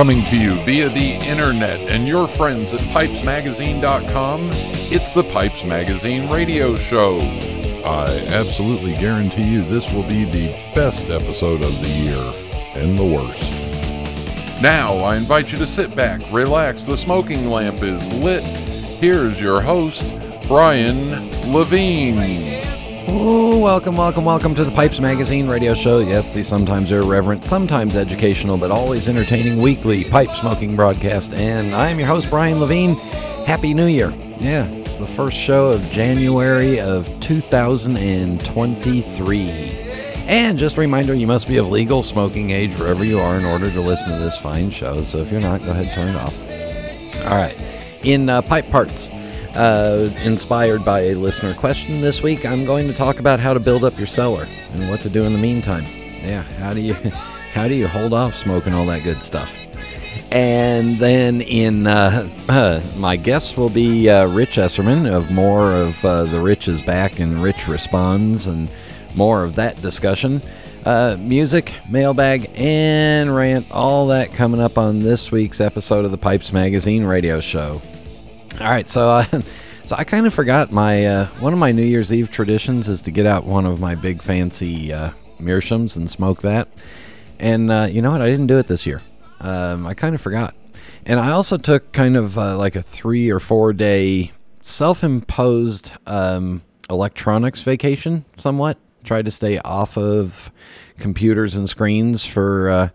Coming to you via the internet and your friends at pipesmagazine.com, it's the Pipes Magazine radio show. I absolutely guarantee you this will be the best episode of the year and the worst. Now, I invite you to sit back, relax, the smoking lamp is lit. Here's your host, Brian Levine. Oh, welcome, welcome, welcome to the Pipes Magazine radio show. Yes, the sometimes irreverent, sometimes educational, but always entertaining weekly pipe smoking broadcast. And I am your host, Brian Levine. Happy New Year. Yeah, it's the first show of January of 2023. And just a reminder, you must be of legal smoking age wherever you are in order to listen to this fine show. So if you're not, go ahead and turn it off. All right. In uh, pipe parts, uh, inspired by a listener question this week, I'm going to talk about how to build up your cellar and what to do in the meantime. Yeah, how do you how do you hold off smoking all that good stuff? And then in uh, uh, my guests will be uh, Rich Esserman of more of uh, the Rich is back and Rich responds and more of that discussion. Uh, music, mailbag, and rant, all that coming up on this week's episode of the Pipes Magazine radio show. All right, so uh, so I kind of forgot my uh, one of my New Year's Eve traditions is to get out one of my big fancy uh, meerschaums and smoke that. And uh, you know what? I didn't do it this year. Um, I kind of forgot. And I also took kind of uh, like a three or four day self-imposed um, electronics vacation, somewhat. Tried to stay off of computers and screens for uh,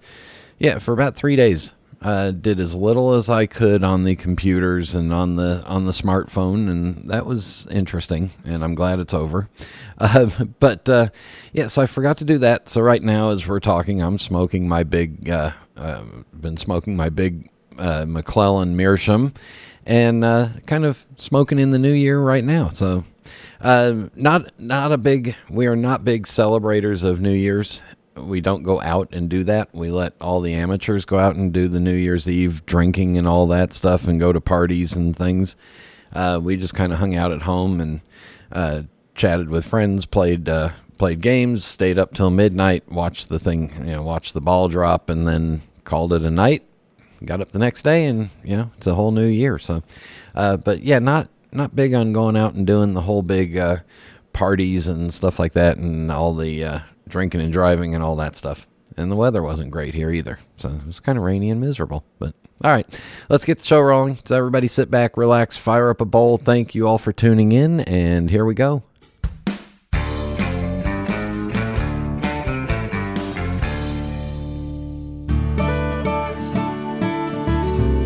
yeah for about three days uh, did as little as I could on the computers and on the on the smartphone, and that was interesting. And I'm glad it's over. Uh, but uh, yeah, so I forgot to do that. So right now, as we're talking, I'm smoking my big. Uh, uh, been smoking my big uh, McClellan Meerschaum, and kind of smoking in the new year right now. So. not not a big. We are not big celebrators of New Year's, we don't go out and do that. We let all the amateurs go out and do the New Year's Eve drinking and all that stuff and go to parties and things. Uh, we just kind of hung out at home and uh, chatted with friends, played uh, played games, stayed up till midnight, watched the thing, you know, watched the ball drop, and then called it a night. Got up the next day, and you know, it's a whole new year. So, uh, but yeah, not not big on going out and doing the whole big uh, parties and stuff like that, and all the uh, drinking and driving and all that stuff. And the weather wasn't great here either. So it was kind of rainy and miserable. But all right, let's get the show rolling. So everybody sit back, relax, fire up a bowl. Thank you all for tuning in. And here we go.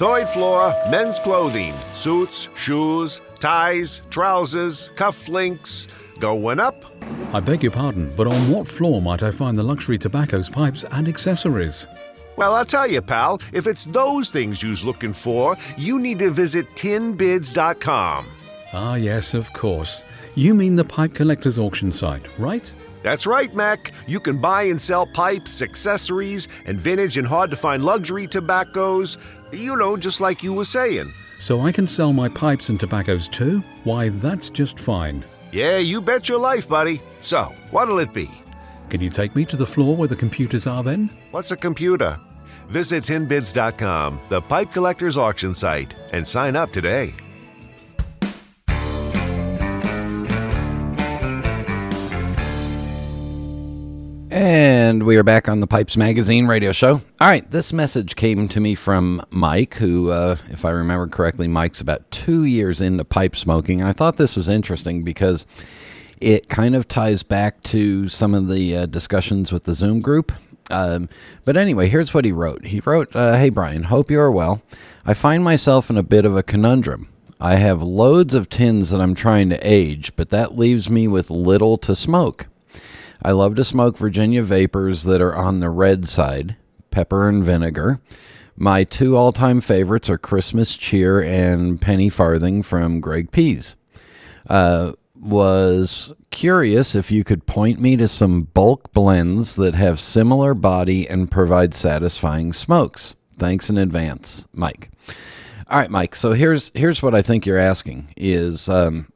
Thoid floor, men's clothing, suits, shoes, ties, trousers, cufflinks, going up. I beg your pardon, but on what floor might I find the luxury tobaccos, pipes, and accessories? Well, I'll tell you, pal, if it's those things you's looking for, you need to visit tinbids.com. Ah, yes, of course. You mean the pipe collector's auction site, right? That's right, Mac. You can buy and sell pipes, accessories, and vintage and hard to find luxury tobaccos. You know, just like you were saying. So I can sell my pipes and tobaccos too? Why, that's just fine. Yeah, you bet your life, buddy. So, what'll it be? Can you take me to the floor where the computers are then? What's a computer? Visit tinbids.com, the pipe collector's auction site, and sign up today. And we are back on the Pipes Magazine radio show. All right, this message came to me from Mike, who, uh, if I remember correctly, Mike's about two years into pipe smoking. And I thought this was interesting because it kind of ties back to some of the uh, discussions with the Zoom group. Um, but anyway, here's what he wrote. He wrote, uh, Hey, Brian, hope you are well. I find myself in a bit of a conundrum. I have loads of tins that I'm trying to age, but that leaves me with little to smoke. I love to smoke Virginia vapors that are on the red side, pepper and vinegar. My two all time favorites are Christmas Cheer and Penny Farthing from Greg Pease. Uh, was curious if you could point me to some bulk blends that have similar body and provide satisfying smokes. Thanks in advance, Mike. All right, Mike. So here's here's what I think you're asking is um,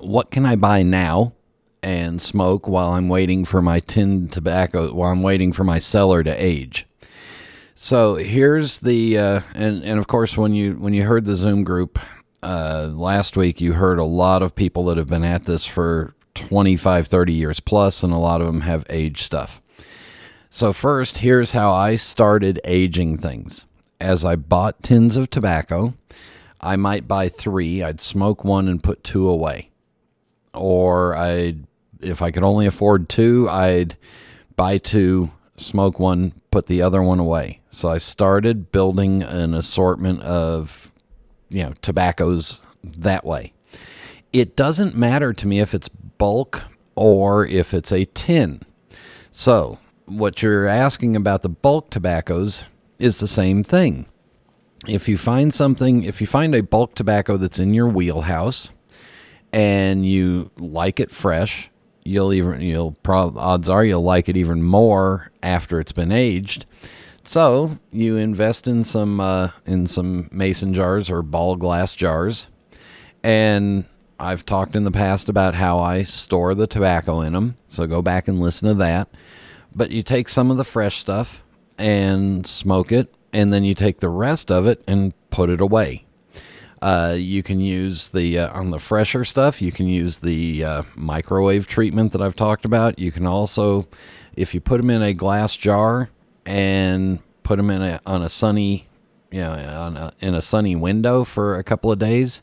what can I buy now and smoke while I'm waiting for my tin tobacco while I'm waiting for my cellar to age. So here's the uh, and and of course when you when you heard the Zoom group uh, last week, you heard a lot of people that have been at this for 25, 30 years plus, and a lot of them have age stuff. So first, here's how I started aging things. As I bought tins of tobacco, I might buy three. I'd smoke one and put two away, or I'd if I could only afford two, I'd buy two, smoke one, put the other one away. So I started building an assortment of, you know, tobaccos that way. It doesn't matter to me if it's bulk or if it's a tin. So, what you're asking about the bulk tobaccos is the same thing. If you find something, if you find a bulk tobacco that's in your wheelhouse and you like it fresh, you'll even you'll prob odds are you'll like it even more after it's been aged. So you invest in some uh, in some mason jars or ball glass jars, and I've talked in the past about how I store the tobacco in them. So go back and listen to that. But you take some of the fresh stuff and smoke it, and then you take the rest of it and put it away. Uh, you can use the uh, on the fresher stuff. You can use the uh, microwave treatment that I've talked about. You can also, if you put them in a glass jar and put them in a on a sunny, you know, on a, in a sunny window for a couple of days,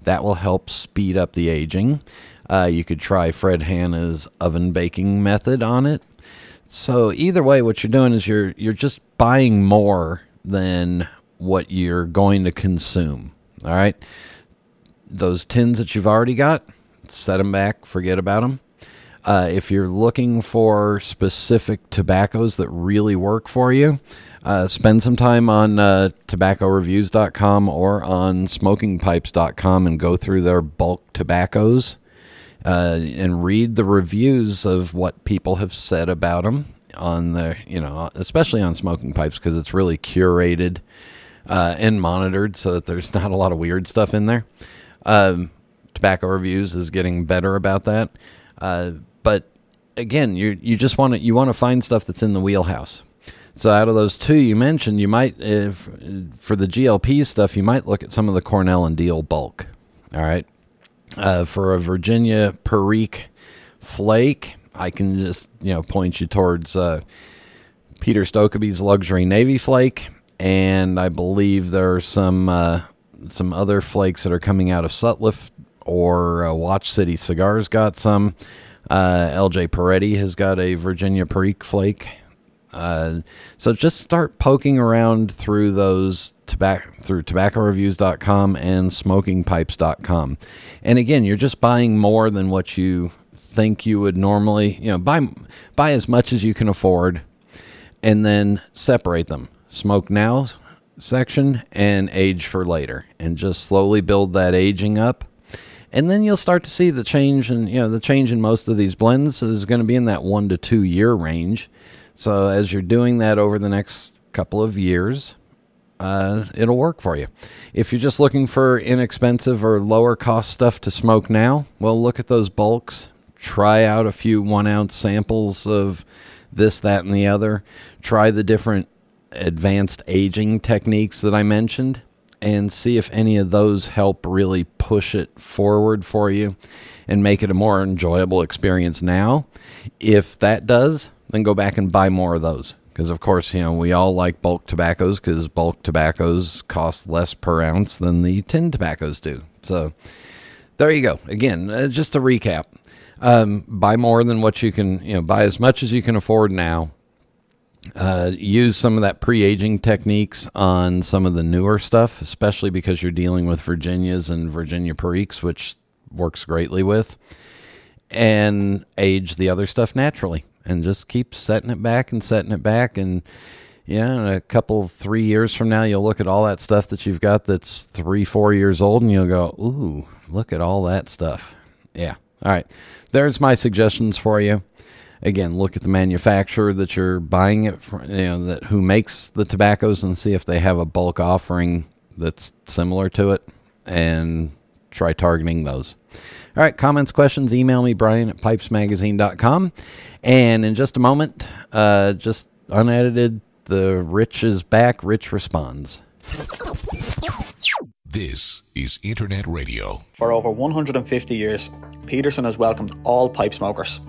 that will help speed up the aging. Uh, you could try Fred Hanna's oven baking method on it. So either way, what you're doing is you're you're just buying more than what you're going to consume. All right. Those tins that you've already got, set them back, forget about them. Uh, if you're looking for specific tobaccos that really work for you, uh, spend some time on uh, tobaccoreviews.com or on smokingpipes.com and go through their bulk tobaccos uh, and read the reviews of what people have said about them on the, you know, especially on smoking pipes because it's really curated uh, and monitored so that there's not a lot of weird stuff in there. Um, Tobacco Reviews is getting better about that. Uh, but again, you you just want to you want to find stuff that's in the wheelhouse. So out of those two you mentioned, you might if for the GLP stuff, you might look at some of the Cornell and Diehl bulk. All right, uh, for a Virginia Perique flake, I can just you know point you towards uh, Peter Stokkebye's Luxury Navy Flake and I believe there are some uh, some other flakes that are coming out of Sutliff or uh, Watch City Cigars got some. Uh, LJ Peretti has got a Virginia Perique flake. Uh, so just start poking around through those tobacco through tobaccoreviews.com and smokingpipes.com. And again, you're just buying more than what you think you would normally, you know, buy buy as much as you can afford and then separate them smoke now section and age for later and just slowly build that aging up. And then you'll start to see the change and you know the change in most of these blends is going to be in that 1 to 2 year range. So as you're doing that over the next couple of years uh, it'll work for you. If you're just looking for inexpensive or lower cost stuff to smoke now well look at those bulks. Try out a few one ounce samples of this that and the other. Try the different advanced aging techniques that I mentioned and see if any of those help really push it forward for you and make it a more enjoyable experience now. If that does, then go back and buy more of those. Because, of course, you know, we all like bulk tobaccos because bulk tobaccos cost less per ounce than the tin tobaccos do. So, there you go. Again, uh, just to recap um, buy more than what you can, you know, buy as much as you can afford now uh, use some of that pre-aging techniques on some of the newer stuff, especially because you're dealing with Virginias and Virginia Periques, which works greatly with, and age the other stuff naturally, and just keep setting it back and setting it back, and Yeah, in a couple, three years from now, you'll look at all that stuff that you've got that's three, four years old, and you'll go, "Ooh, look at all that stuff." Yeah. All right. There's my suggestions for you. Again, look at the manufacturer that you're buying it from, you know, that who makes the tobaccos, and see if they have a bulk offering that's similar to it, and try targeting those. All right, comments, questions, email me, Brian at pipesmagazine.com. And in just a moment, uh, just unedited the Rich is back. Rich responds. This is Internet Radio. For over 150 years, Peterson has welcomed all pipe smokers.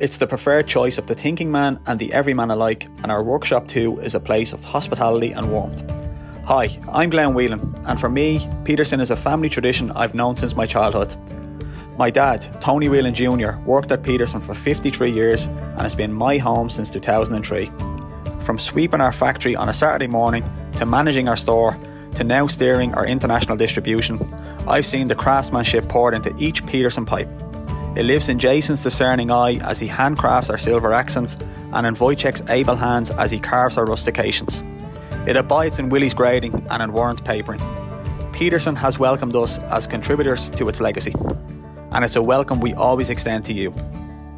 It's the preferred choice of the thinking man and the everyman alike, and our workshop too is a place of hospitality and warmth. Hi, I'm Glenn Whelan, and for me, Peterson is a family tradition I've known since my childhood. My dad, Tony Whelan Jr., worked at Peterson for 53 years and has been my home since 2003. From sweeping our factory on a Saturday morning to managing our store to now steering our international distribution, I've seen the craftsmanship poured into each Peterson pipe. It lives in Jason's discerning eye as he handcrafts our silver accents and in Wojciech's able hands as he carves our rustications. It abides in Willie's grading and in Warren's papering. Peterson has welcomed us as contributors to its legacy, and it's a welcome we always extend to you.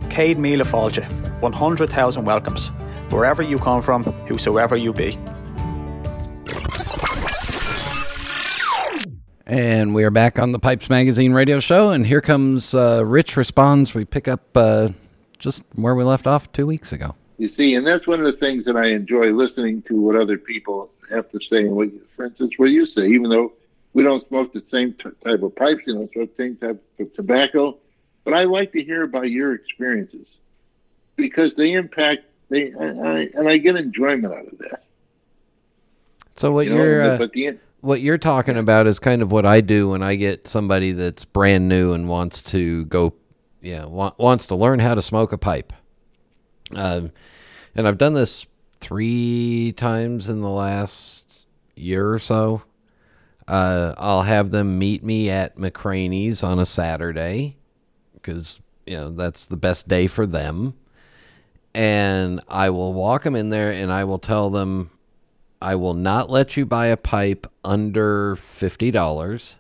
Céad Míle Fáilte, 100,000 welcomes wherever you come from, whosoever you be. And we are back on the Pipes Magazine radio show, and here comes uh, Rich Responds. We pick up uh, just where we left off two weeks ago. You see, and that's one of the things that I enjoy listening to what other people have to say. And what, for instance, what you say, even though we don't smoke the same t- type of pipes, you know, smoke the same type of tobacco, but I like to hear about your experiences because they impact they I, and I get enjoyment out of that. So what You know, you're uh, but the what you're talking about is kind of what I do when I get somebody that's brand new and wants to go, yeah, wa- wants to learn how to smoke a pipe. Um, and I've done this three times in the last year or so. Uh, I'll have them meet me at McCranie's on a Saturday because you know that's the best day for them. And I will walk them in there and I will tell them I will not let you buy a pipe under fifty dollars.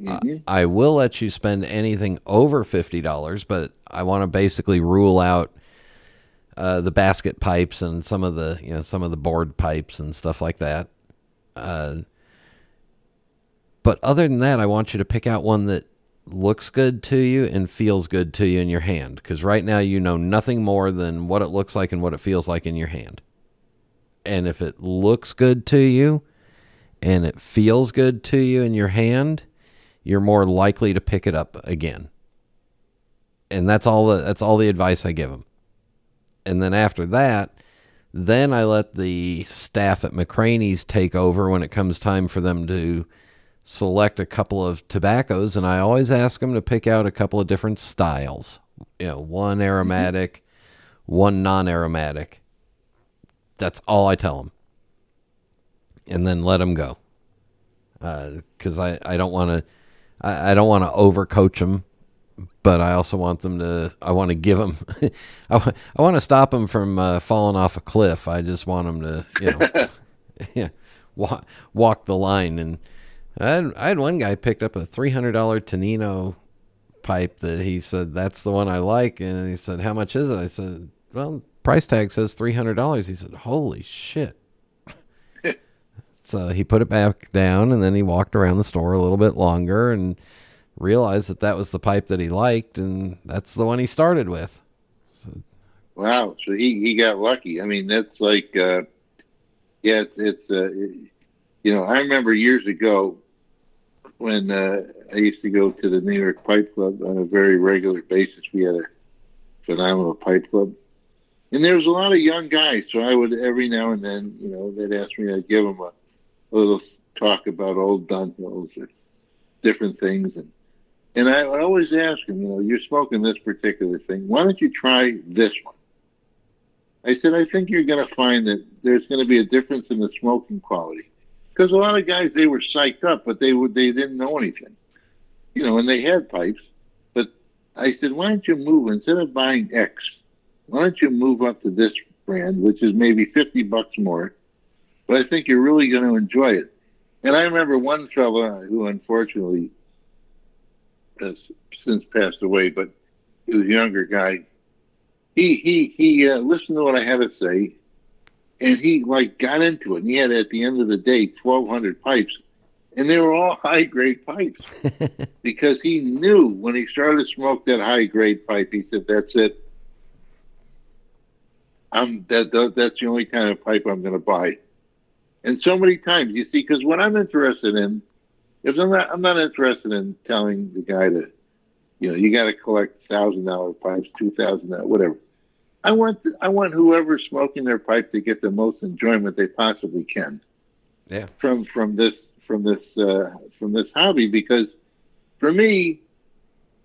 mhm. I will let you spend anything over fifty dollars, but I want to basically rule out uh, the basket pipes and some of the you know some of the board pipes and stuff like that. Uh, but other than that, I want you to pick out one that looks good to you and feels good to you in your hand. Because right now you know nothing more than what it looks like and what it feels like in your hand. And if it looks good to you and it feels good to you in your hand, you're more likely to pick it up again. And that's all the, that's all the advice I give them. And then after that, then I let the staff at McCranie's take over when it comes time for them to select a couple of tobaccos and I always ask them to pick out a couple of different styles. You know, one mm-hmm. aromatic, one non-aromatic. That's all I tell them. And then let them go. Because I, I don't want to I, I don't want to overcoach them, but I also want them to I want to give them I, want to stop them from uh, falling off a cliff. I just want them to you know yeah, walk, walk the line and I had, I had one guy picked up a three hundred dollar Tonino pipe that he said that's the one I like, and he said how much is it? I said well price tag says three hundred dollars. He said holy shit. so he put it back down, and then he walked around the store a little bit longer and realized that that was the pipe that he liked, and that's the one he started with. Wow, so he, he got lucky. I mean, that's like, uh, yeah, it's, it's uh, you know, I remember years ago when uh, I used to go to the New York Pipe Club on a very regular basis. We had a phenomenal pipe club, and there was a lot of young guys. So I would every now and then, you know, they'd ask me, I'd give them a, a little talk about old Dunhills or different things, and and I would always ask them, you know, you're smoking this particular thing. Why don't you try this one? I said, I think you're going to find that there's going to be a difference in the smoking quality. Because a lot of guys, they were psyched up, but they would they didn't know anything, you know, and they had pipes. But I said, why don't you move instead of buying X? Why don't you move up to this brand, which is maybe fifty bucks more, but I think you're really going to enjoy it. And I remember one fellow who unfortunately has since passed away, but he was a younger guy. He he he uh, listened to what I had to say, and he like got into it. And he had at the end of the day twelve hundred pipes, and they were all high grade pipes because he knew when he started to smoke that high grade pipe, he said, "That's it. I'm that, that that's the only kind of pipe I'm going to buy." And so many times you see, because what I'm interested in, if I'm not, I'm not interested in telling the guy to, you know, you got to collect thousand dollar pipes, two thousand, whatever. I want I want whoever's smoking their pipe to get the most enjoyment they possibly can. Yeah. From from this from this uh, from this hobby because for me,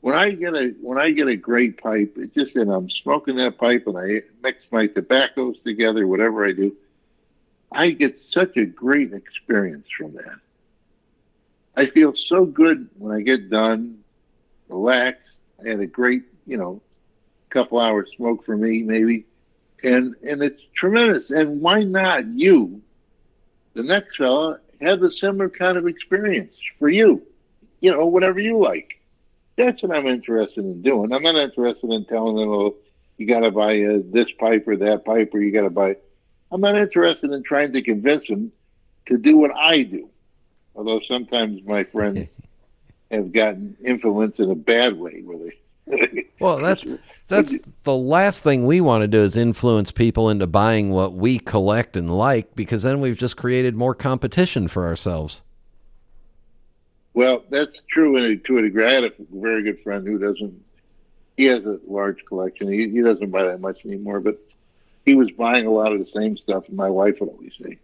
when I get a when I get a great pipe, it just and I'm smoking that pipe and I mix my tobaccos together, whatever I do, I get such a great experience from that. I feel so good when I get done, relaxed. I had a great, you know, couple hours smoke for me, maybe, and and it's tremendous. And why not you, the next fella, have the similar kind of experience for you? You know, whatever you like. That's what I'm interested in doing. I'm not interested in telling them, "Oh, you got to buy uh, this pipe or that pipe, or you got to buy." I'm not interested in trying to convince them to do what I do. Although sometimes my friends have gotten influenced in a bad way where they well, that's that's the last thing we want to do is influence people into buying what we collect and like because then we've just created more competition for ourselves. Well, that's true in a, to a degree. I had a very good friend who doesn't. He has a large collection. He, he doesn't buy that much anymore, but he was buying a lot of the same stuff. And my wife would always say,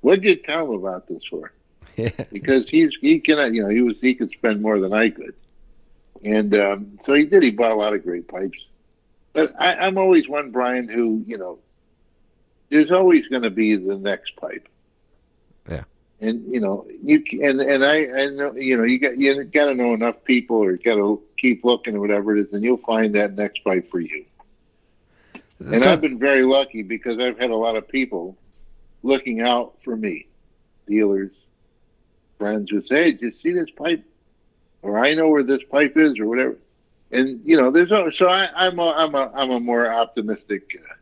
"What did you tell him about this for?" Yeah. because he's he can you know he was he could spend more than I could, and um, so he did. He bought a lot of great pipes, but I, I'm always one Brian who you know there's always going to be the next pipe. And you know you and and I I know you know you got you got to know enough people or got to keep looking or whatever it is, and you'll find that next pipe for you. And So- I've been very lucky because I've had a lot of people looking out for me, dealers, friends who say, "Hey, did you see this pipe?" Or I know where this pipe is, or whatever. And you know, there's a, so I, I'm a I'm a I'm a more optimistic uh,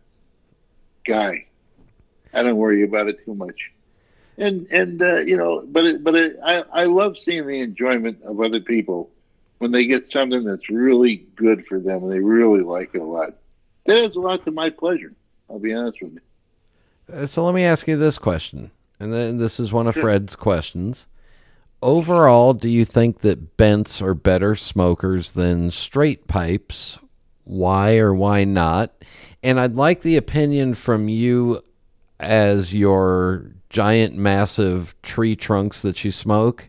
guy. I don't worry about it too much. And and uh, you know, but it, but it, I I love seeing the enjoyment of other people when they get something that's really good for them and they really like it a lot. That adds a lot to my pleasure. I'll be honest with you. Uh, So let me ask you this question, and then this is one of Sure. Fred's questions. Overall, do you think that bents are better smokers than straight pipes? Why or why not? And I'd like the opinion from you as your giant, massive tree trunks that you smoke.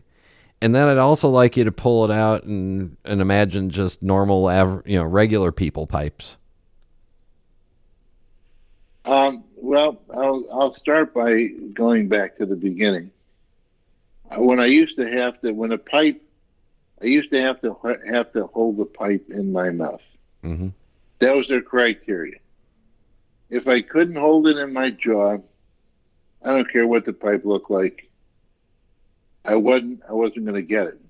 And then I'd also like you to pull it out and, and imagine just normal, aver- you know, regular people pipes. Um, well, I'll I'll start by going back to the beginning. Uh, When I used to have to, when a pipe, I used to have to have to hold the pipe in my mouth. Mm-hmm. That was their criteria. If I couldn't hold it in my jaw, I don't care what the pipe looked like. I wasn't I wasn't going to get it.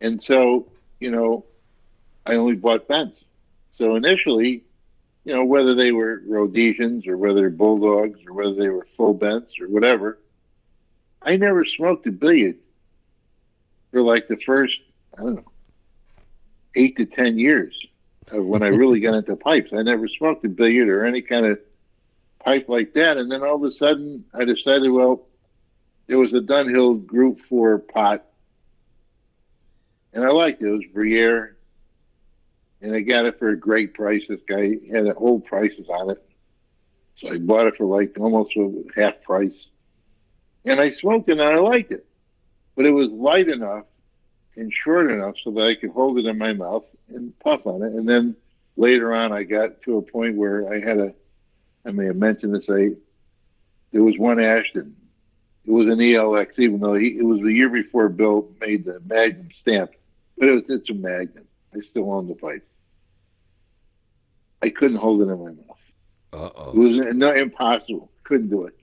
And so, you know, I only bought bents. So initially, you know, whether they were Rhodesians or whether bulldogs or whether they were full bents or whatever, I never smoked a billiard for like the first, I don't know, eight to ten years of when I really got into pipes. I never smoked a billiard or any kind of pipe like that. And then all of a sudden I decided, well, there was a Dunhill Group 4 pot. And I liked it. It was Bruyere. And I got it for a great price. This guy had old prices on it. So I bought it for like almost half price. And I smoked it and I liked it. But it was light enough and short enough so that I could hold it in my mouth and puff on it. And then later on, I got to a point where I had a, I may have mentioned this, I, there was one Ashton. It was an ELX, even though he, it was the year before Bill made the Magnum stamp. But it was, it's a Magnum. I still own the pipe. I couldn't hold it in my mouth. Uh-oh. It was no, impossible. Couldn't do it.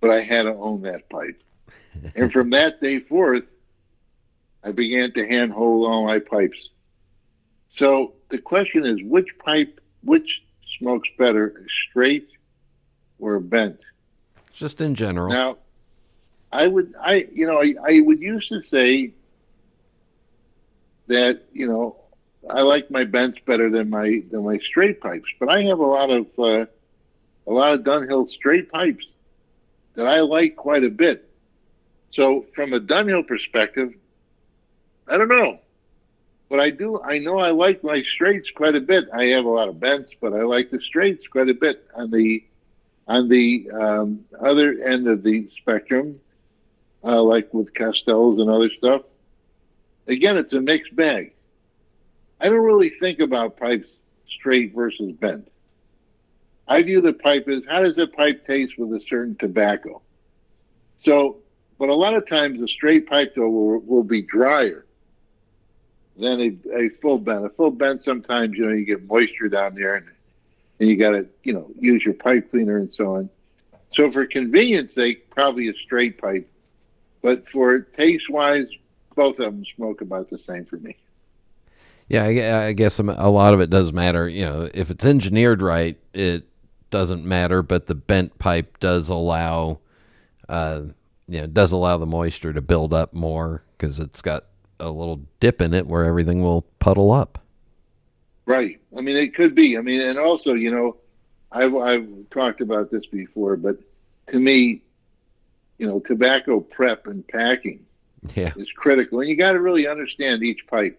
but I had to own that pipe. and from that day forth, I began to handhold all my pipes. So the question is, which pipe, which smokes better, straight or bent? Just in general. Now, I would, I, you know, I, I would used to say that, you know, I like my bents better than my than my straight pipes, but I have a lot of uh, a lot of Dunhill straight pipes that I like quite a bit. So from a Dunhill perspective, I don't know. But I do I know I like my straights quite a bit. I have a lot of bents, but I like the straights quite a bit. On the on the um, other end of the spectrum, uh, like with Castellos and other stuff, again, it's a mixed bag. I don't really think about pipes straight versus bent. I view the pipe as how does a pipe taste with a certain tobacco? So, but a lot of times a straight pipe though will, will be drier than a, a full bent. A full bent sometimes you know you get moisture down there and and you got to you know use your pipe cleaner and so on. So for convenience sake, probably a straight pipe, but for taste wise, both of them smoke about the same for me. Yeah, I, I guess a lot of it does matter. You know, if it's engineered right, it doesn't matter. But the bent pipe does allow, uh, you know, does allow the moisture to build up more because it's got a little dip in it where everything will puddle up. Right. I mean, it could be. I mean, and also, you know, I've I've talked about this before, but to me, you know, tobacco prep and packing yeah. is critical, and you got to really understand each pipe.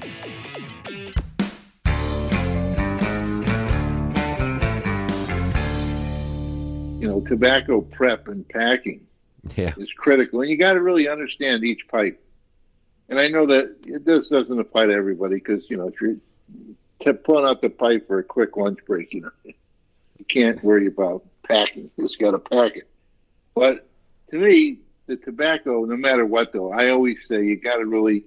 You know, tobacco prep and packing Yeah. is critical, and you got to really understand each pipe. And I know that it, this doesn't apply to everybody because you know if you're kept pulling out the pipe for a quick lunch break, you know, you can't worry about packing. You just got to pack it. But to me, the tobacco, no matter what, though, I always say you got to really,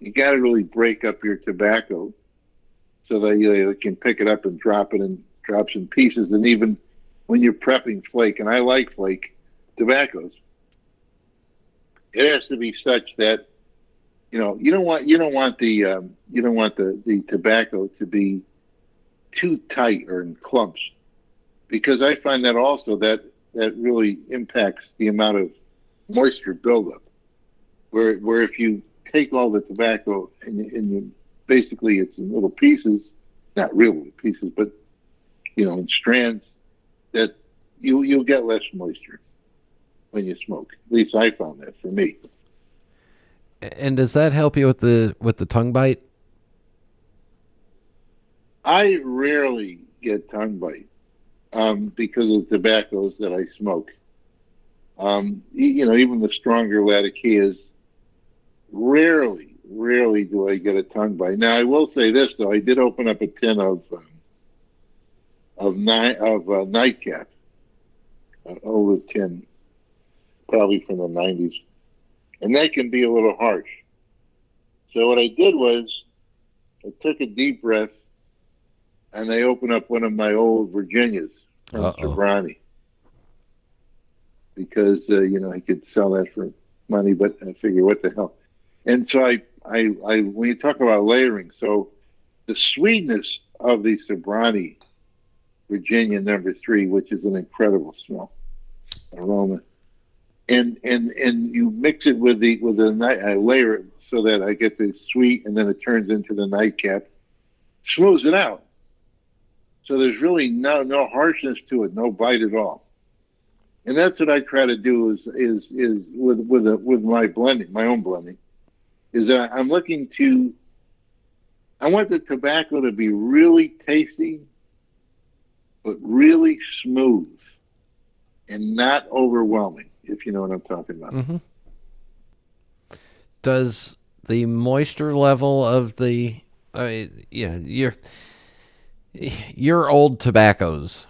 you got to really break up your tobacco so that you can pick it up and drop it in drops in pieces. And even when you're prepping flake, and I like flake tobaccos, it has to be such that you know you don't want you don't want the um, you don't want the the tobacco to be too tight or in clumps because I find that also that that really impacts the amount of moisture buildup. Where where if you take all the tobacco and, and you basically it's in little pieces, not real little pieces, but you know in strands, that you you'll get less moisture when you smoke. At least I found that for me. And does that help you with the with the tongue bite? I rarely get tongue bite um, because of the tobaccos that I smoke. Um, you know, even the stronger Latakias, rarely, rarely do I get a tongue bite. Now, I will say this though: I did open up a tin of um, of night of uh, nightcap, an older tin, probably from the '90s, and that can be a little harsh. So what I did was, I took a deep breath and I opened up one of my old Virginias from because uh, you know he could sell that for money, but I figure what the hell. And so I, I, I when you talk about layering, so the sweetness of the Sobranie Virginia number three, which is an incredible smell aroma. And and and you mix it with the with the night. I layer it so that I get the sweet, and then it turns into the nightcap. Smooths it out. So there's really no no harshness to it, no bite at all. And that's what I try to do is is is with with a, with my blending, my own blending, is that I'm looking to. I want the tobacco to be really tasty, but really smooth, and not overwhelming. If you know what I'm talking about. Mm-hmm. Does the moisture level of the uh, yeah your your old tobaccos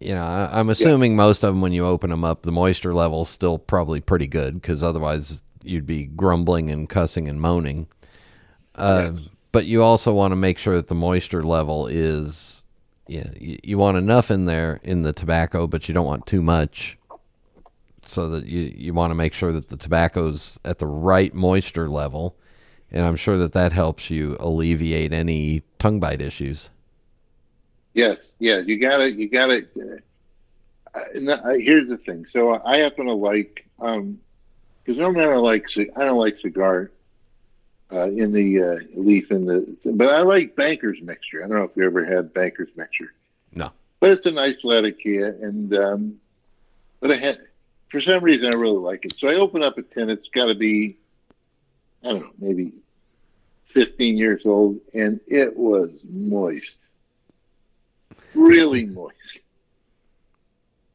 you know I, am assuming yeah. most of them when you open them up the moisture level's still probably pretty good because otherwise you'd be grumbling and cussing and moaning uh, yes. but you also want to make sure that the moisture level is yeah you, you want enough in there in the tobacco but you don't want too much so that you, you want to make sure that the tobacco's at the right moisture level and I'm sure that that helps you alleviate any tongue bite issues. Yes, yeah, you got it. You got it. Uh, uh, here's the thing. So I happen to like, because um, I don't like I don't like cigar uh, in the uh, leaf in the, but I like Banker's mixture. I don't know if you ever had Banker's mixture. No, but it's a nice Latakia, and um, but I had for some reason I really like it. So I open up a tin. It's got to be I don't know, maybe 15 years old, and it was moist, really moist.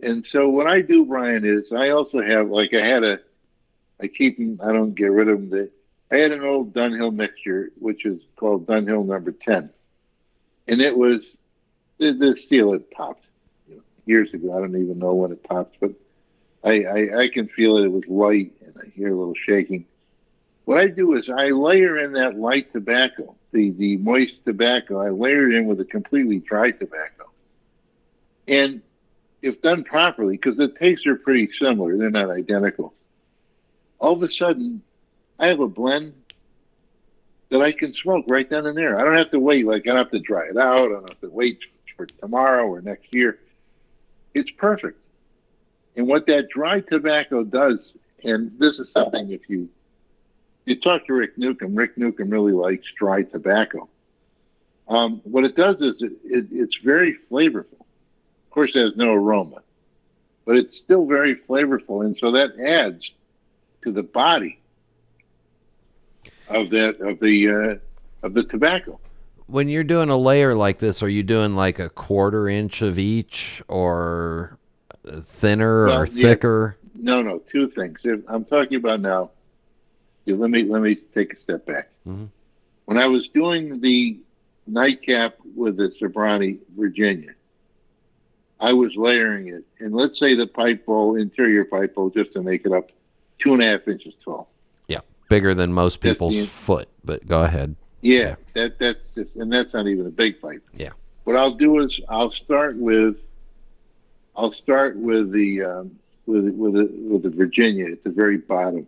And so what I do, Brian, is I also have like I had a, I keep them, I don't get rid of them. The, I had an old Dunhill mixture, which is called Dunhill Number 10, and it was the, the seal had popped years ago. I don't even know when it popped, but I, I I can feel it. It was light, and I hear a little shaking what I do is I layer in that light tobacco, the, the moist tobacco. I layer it in with a completely dry tobacco. And if done properly, because the tastes are pretty similar, they're not identical. All of a sudden, I have a blend that I can smoke right then and there. I don't have to wait, like, I don't have to dry it out. I don't have to wait for tomorrow or next year. It's perfect. And what that dry tobacco does, and this is something if you you talk to Rick Newcomb. Rick Newcomb really likes dry tobacco. Um, what it does is it, it, it's very flavorful. Of course, it has no aroma, but it's still very flavorful, and so that adds to the body of that of the uh, of the tobacco. When you're doing a layer like this, are you doing like a quarter inch of each, or thinner well, or thicker? Yeah, no, no, two things. I'm talking about now let me let me take a step back. Mm-hmm. When I was doing the nightcap with the Sobranie Virginia, I was layering it, and let's say the pipe bowl, interior pipe bowl, just to make it up, two and a half inches tall. Yeah, bigger than most people's the, foot. But go ahead. Yeah, yeah, that that's just, and that's not even a big pipe. Yeah. What I'll do is I'll start with, I'll start with the um, with with the, with the Virginia at the very bottom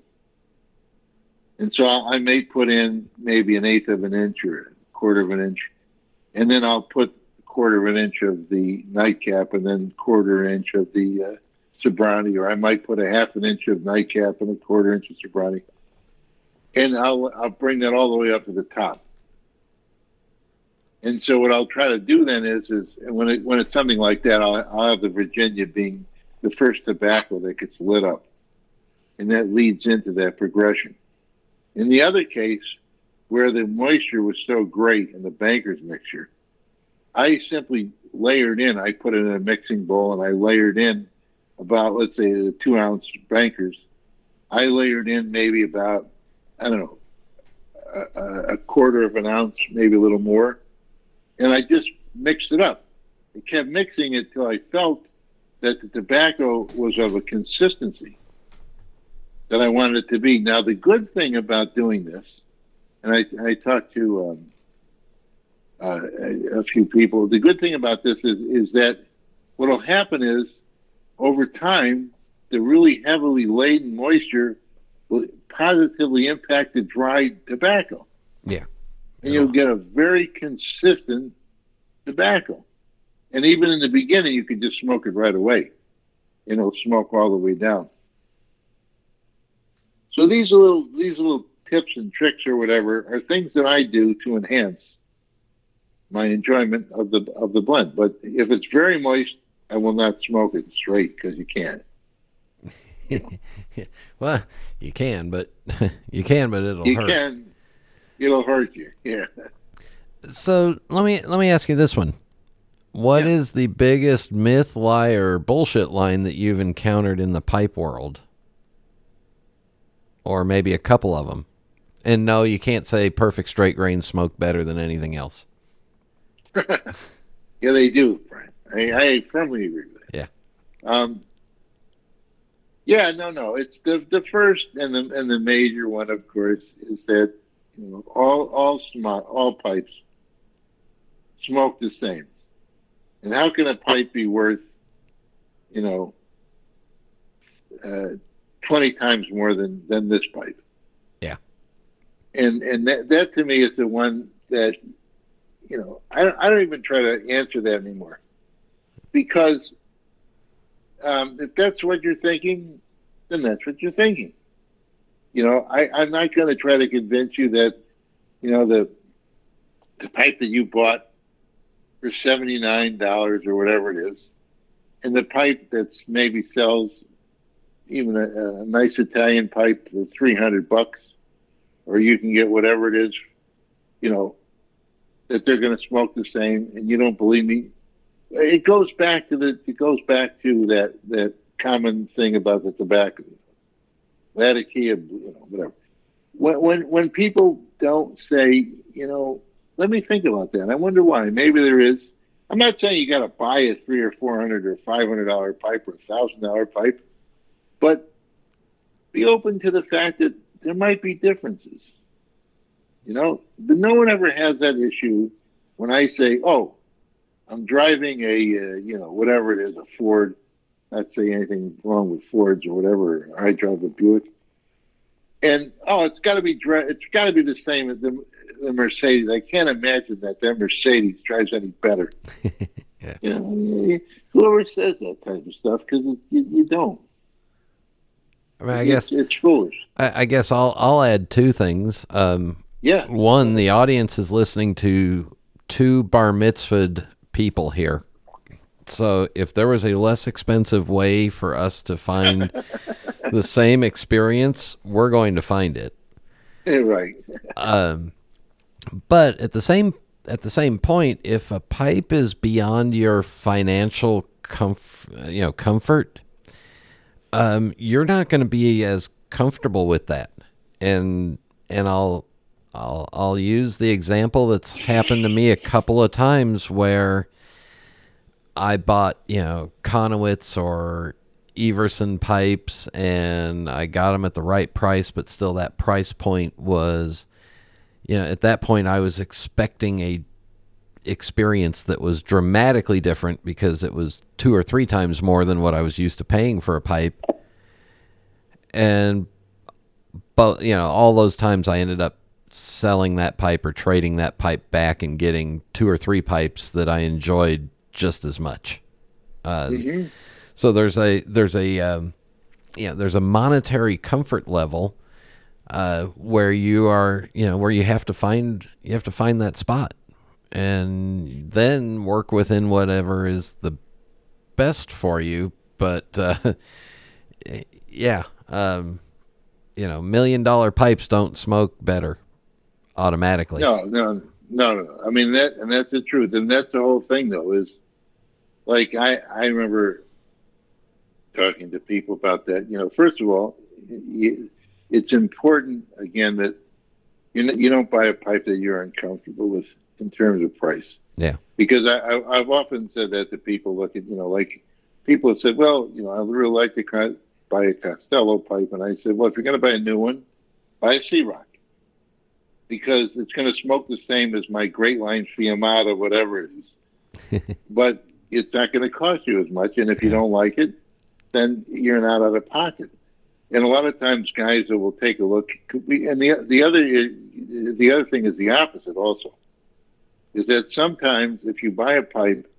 and so I may put in maybe an eighth of an inch or a quarter of an inch, and then I'll put a quarter of an inch of the nightcap and then quarter inch of the uh, Sobranie, or I might put a half an inch of nightcap and a quarter inch of Sobranie, and I'll I'll bring that all the way up to the top. And so what I'll try to do then is is when it when it's something like that, I'll, I'll have the Virginia being the first tobacco that gets lit up, and that leads into that progression. In the other case, where the moisture was so great in the banker's mixture, I simply layered in. I put it in a mixing bowl and I layered in about, let's say, the two ounce bankers. I layered in maybe about, I don't know, a, a quarter of an ounce, maybe a little more. And I just mixed it up. I kept mixing it till I felt that the tobacco was of a consistency that I wanted it to be. Now, the good thing about doing this, and I, I talked to um, uh, a, few people, the good thing about this is, is that what will happen is over time, the really heavily laden moisture positively impact the dried tobacco. Yeah. And you'll get a very consistent tobacco. and even in the beginning, you could just smoke it right away. You know, smoke all the way down. So these little these little tips and tricks or whatever are things that I do to enhance my enjoyment of the of the blend. But if it's very moist, I will not smoke it straight because you can't. well, you can, but you can, but it'll you hurt. can. It'll hurt you. Yeah. So let me let me ask you this one: What is the biggest myth, lie, or bullshit line that you've encountered in the pipe world? Or maybe a couple of them. And no, you can't say perfect straight grain smoke better than anything else. Yeah, they do, Brian. I, I firmly agree with that. Yeah. Um, yeah, no, no. It's the the first and the and the major one, of course, is that you know all all sm- all pipes smoke the same. And how can a pipe be worth, you know, uh, twenty times more than than this pipe? Yeah. And and that that to me is the one that, you know, I don't, I don't even try to answer that anymore, because um, if that's what you're thinking, then that's what you're thinking. You know, I, I'm not going to try to convince you that, you know, the the pipe that you bought for seventy nine dollars or whatever it is, and the pipe that's maybe sells even a, a nice Italian pipe for three hundred bucks, or you can get whatever it is, you know, that they're going to smoke the same, and you don't believe me. It goes back to the it goes back to that that common thing about the tobacco, Latakia, you know, whatever. When when when people don't say, you know, let me think about that. I wonder why. Maybe there is. I'm not saying you got to buy a three or four hundred or five hundred dollar pipe or a thousand dollar pipe, but be open to the fact that there might be differences. You know, but no one ever has that issue when I say, "Oh, I'm driving a uh, you know whatever it is, a Ford." Not say anything wrong with Fords or whatever. I drive a Buick, and oh, it's got to be it's got to be the same as the, the Mercedes. I can't imagine that their Mercedes drives any better. yeah. You know, whoever says that type of stuff because you, you don't. I mean, I It's- guess it's foolish. I, I guess I'll I'll add two things. Um, Yeah. One, the audience is listening to two bar mitzvahed people here. So if there was a less expensive way for us to find the same experience, we're going to find it. Right. Um, but at the same at the same point, if a pipe is beyond your financial comf- you know comfort, um, you're not going to be as comfortable with that. And and I'll I'll I'll use the example that's happened to me a couple of times where I bought you know Chonowitsch or Ivarsson pipes and I got them at the right price, but still that price point was, you know, at that point I was expecting a experience that was dramatically different because it was two or three times more than what I was used to paying for a pipe. And, but, you know, all those times I ended up selling that pipe or trading that pipe back and getting two or three pipes that I enjoyed just as much. Uh, Mhm. So there's a there's a um, yeah there's a monetary comfort level uh, where you are you know where you have to find you have to find that spot and then work within whatever is the best for you. But uh, yeah, um, you know, million dollar pipes don't smoke better automatically. No, no, no, no. I mean that, and that's the truth, and that's the whole thing, though. Is like I, I remember talking to people about that. You know, first of all, it's important again that you you don't buy a pipe that you're uncomfortable with in terms of price. Yeah. Because I, I I've often said that to people. Look at you know like people have said, well, you know, I really like to buy a Castello pipe, and I said, well, if you're going to buy a new one, buy a Sea Rock because it's going to smoke the same as my Great Line Fiammata, whatever it is. but it's not going to cost you as much, and if you don't like it, then you're not out of pocket. And a lot of times, guys that will take a look, could we- and the the other the other thing is the opposite also, is that sometimes if you buy a pipe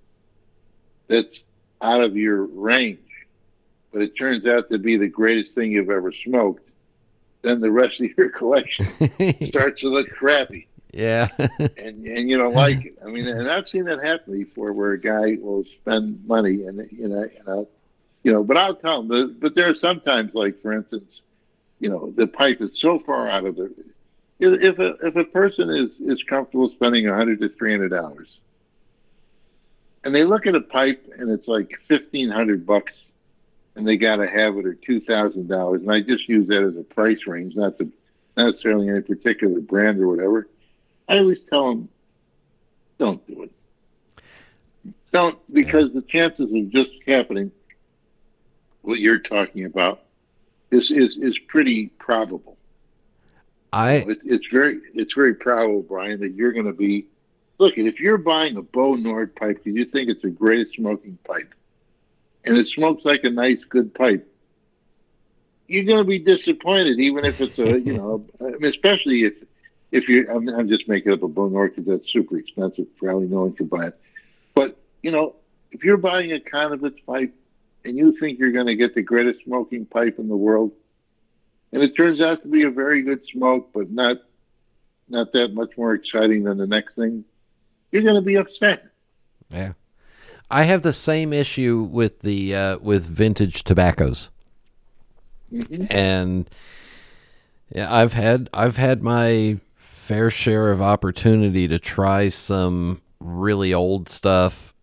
that's out of your range, but it turns out to be the greatest thing you've ever smoked, then the rest of your collection starts to look crappy. Yeah. and and you don't like it. I mean, and I've seen that happen before, where a guy will spend money and you know, you know, you know. But I'll tell him. But there are sometimes, like for instance, you know, the pipe is so far out of the. If a if a person is is comfortable spending a hundred to three hundred dollars, and they look at a pipe and it's like fifteen hundred bucks, and they got to have it or two thousand dollars, and I just use that as a price range, not the not necessarily any particular brand or whatever I always tell them, don't do it. Don't, because the chances of just happening, what you're talking about, is is is pretty probable. I it, it's very it's very probable, Brian, that you're going to be. Look, if you're buying a Bo Nordh pipe do you think it's a great smoking pipe, and it smokes like a nice, good pipe, you're going to be disappointed, even if it's a you know, especially if if you, I'm, I'm just making up a Bo Nordh because that's super expensive. Probably no one can buy it. But you know, if you're buying a cannabis pipe and you think you're going to get the greatest smoking pipe in the world, and it turns out to be a very good smoke, but not not that much more exciting than the next thing, you're going to be upset. Yeah, I have the same issue with the uh, with vintage tobaccos, mm-hmm. and yeah, I've had I've had my fair share of opportunity to try some really old stuff.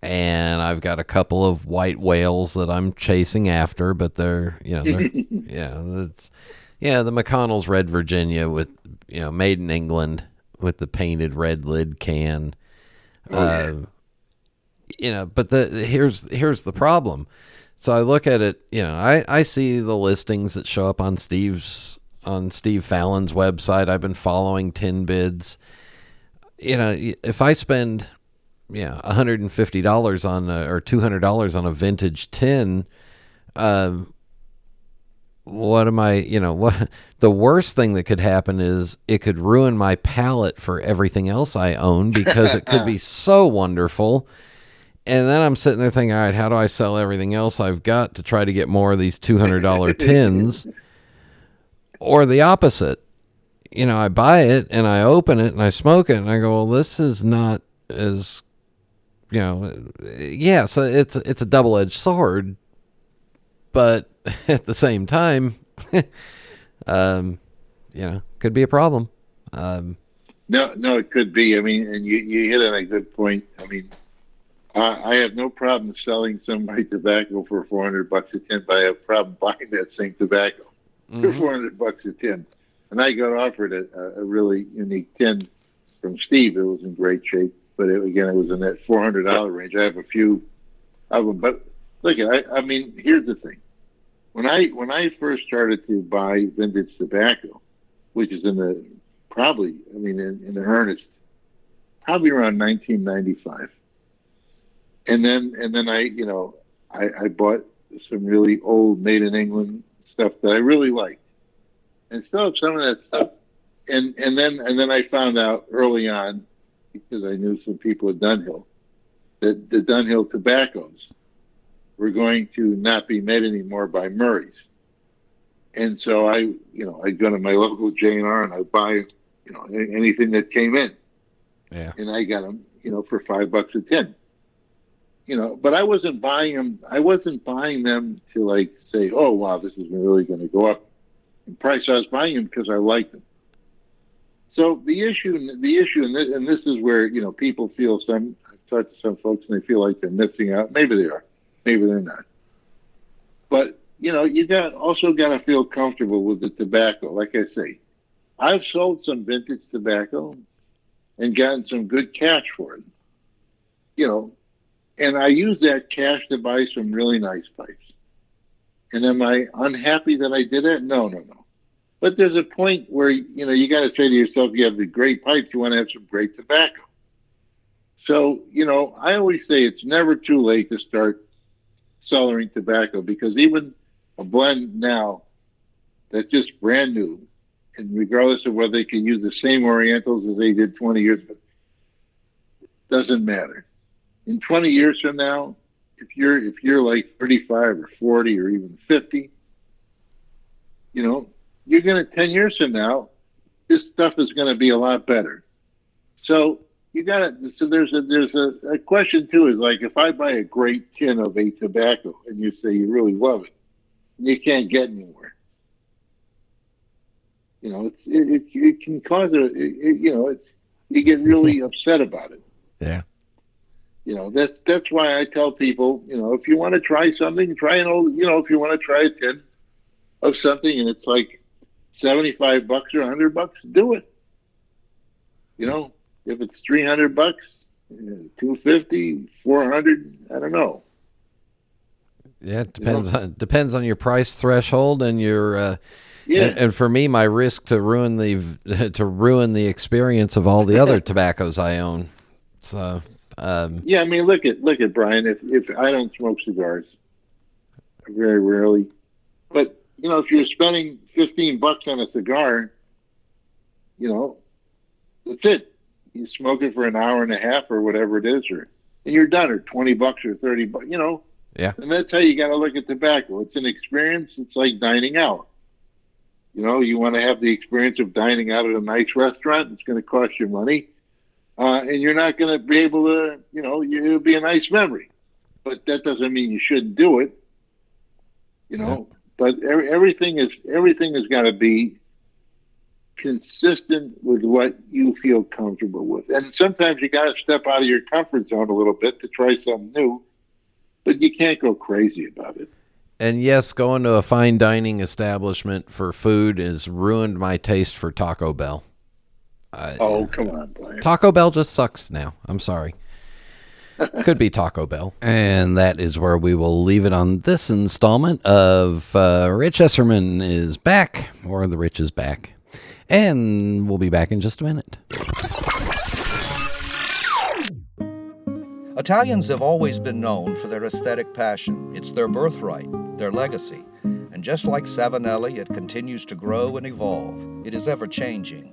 And I've got a couple of white whales that I'm chasing after, but they're, you know, they're, yeah, that's, yeah, the McConnell's Red Virginia with, you know, made in England with the painted red lid can. Oh, yeah. uh, you know, but the here's here's the problem. So I look at it, you know, I, I see the listings that show up on Steve's on Steve Fallon's website. I've been following tin bids. You know, if I spend yeah $150 on a, or $200 on a vintage tin, um, what am I, you know, what the worst thing that could happen is it could ruin my palate for everything else I own because it could be so wonderful. And then I'm sitting there thinking, all right, how do I sell everything else I've got to try to get more of these $200 tins? or the opposite. You know, I buy it and I open it and I smoke it and I go, well, this is not as, you know, yeah, so it's it's a double edged sword, but at the same time, um, you know, could be a problem. Um, no, no, it could be. I mean, and you, you hit on a good point. I mean, I, I have no problem selling somebody tobacco for 400 bucks a tin, but I have a problem buying that same tobacco mm-hmm. 400 bucks a tin. And I got offered a, a really unique tin from Steve. It was in great shape, but it, again, it was in that $400 range. I have a few of them, but look, I, I mean, here's the thing. When I when I first started to buy vintage tobacco, which is in the probably, I mean, in, in earnest, probably around 1995. And then and then I, you know, I, I bought some really old made in England stuff that I really liked, and still have some of that stuff. And and then and then I found out early on because I knew some people at Dunhill that the Dunhill tobaccos were going to not be made anymore by Murray's. And so I, you know, I'd go to my local J&R and I'd buy, you know, anything that came in. Yeah. And I got them, you know, for five bucks a tin you know, but I wasn't buying them. I wasn't buying them to like say, "Oh, wow, this is really going to go up in price." I was buying them because I liked them. So the issue, the issue, and this, and this is where you know people feel some. I've talked to some folks and they feel like they're missing out. Maybe they are, maybe they're not. But you know, you got also got to feel comfortable with the tobacco. Like I say, I've sold some vintage tobacco and gotten some good cash for it. You know, and I use that cash to buy some really nice pipes. And am I unhappy that I did it? No, no, no. But there's a point where you know you got to say to yourself, you have the great pipes, you want to have some great tobacco. So you know, I always say it's never too late to start cellaring tobacco because even a blend now that's just brand new, and regardless of whether they can use the same Orientals as they did 20 years ago, doesn't matter in 20 years from now, if you're if you're like 35 or 40 or even 50, you know, you're going to 10 years from now, this stuff is going to be a lot better. So you got to. So there's a there's a, a question too. Is like if I buy a great tin of a tobacco and you say you really love it, and you can't get anywhere. You know, it's it, it, it can cause a it, you know it's you get really upset about it. Yeah. You know, that's that's why I tell people, you know, if you want to try something, try an old, you know, if you want to try a tin of something and it's like seventy five bucks or hundred bucks, do it. You know, if it's three hundred bucks, two fifty, four hundred, I don't know. Yeah, it depends you know? on depends on your price threshold and your uh, yeah. And, and, for me, my risk to ruin the to ruin the experience of all the other tobaccos I own. So um, yeah, I mean, look at look at Brian. If if I don't smoke cigars, very rarely, but you know, if you're spending fifteen bucks on a cigar, you know, that's it. You smoke it for an hour and a half or whatever it is, or and you're done, or twenty bucks or thirty bucks. You know, yeah. And that's how you got to look at tobacco. It's an experience. It's like dining out. You know, you want to have the experience of dining out at a nice restaurant. It's going to cost you money uh, and you're not going to be able to, you know, you, it'll be a nice memory, but that doesn't mean you shouldn't do it, you know. Yeah. But every, everything is everything has got to be consistent with what you feel comfortable with, and sometimes you got to step out of your comfort zone a little bit to try something new, but you can't go crazy about it. And yes, going to a fine dining establishment for food has ruined my taste for Taco Bell. Uh, oh, come on, Brian. Taco Bell just sucks now. I'm sorry. Could be Taco Bell. And that is where we will leave it on this installment of uh, Rich Esserman is back, or The Rich is back. And we'll be back in just a minute. Italians have always been known for their aesthetic passion. It's their birthright, their legacy. And just like Savinelli, it continues to grow and evolve. It is ever changing.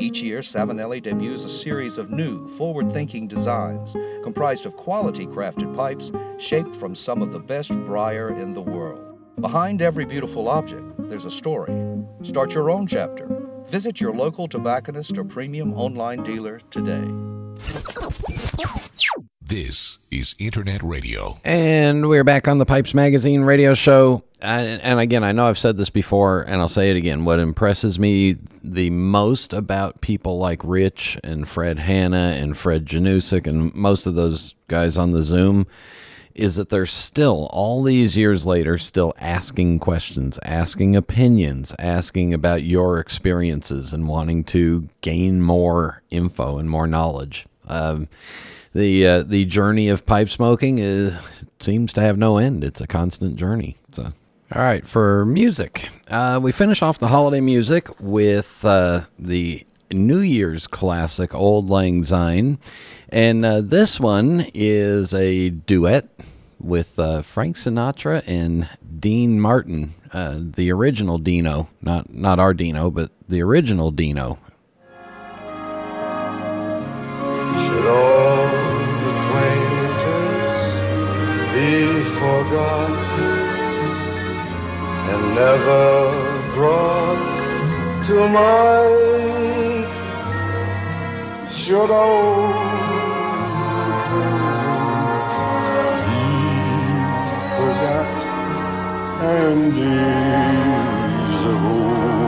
Each year, Savinelli debuts a series of new, forward thinking designs comprised of quality crafted pipes shaped from some of the best briar in the world. Behind every beautiful object, there's a story. Start your own chapter. Visit your local tobacconist or premium online dealer today. This is Internet Radio. And we're back on the Pipes Magazine radio show. And, and, again, I know I've said this before, and I'll say it again. What impresses me the most about people like Rich and Fred Hanna and Fred Janusik and most of those guys on the Zoom is that they're still, all these years later, still asking questions, asking opinions, asking about your experiences, and wanting to gain more info and more knowledge. Um, the uh, the journey of pipe smoking is seems to have no end. It's a constant journey. So. All right, for music, uh, we finish off the holiday music with uh, the New Year's classic Auld Lang Syne. And uh, this one is a duet with uh, Frank Sinatra and Dean Martin, uh, the original Dino, not, not our Dino, but the original Dino. Should all acquaintance be forgot? Never brought to mind. Should old be forgot and days of old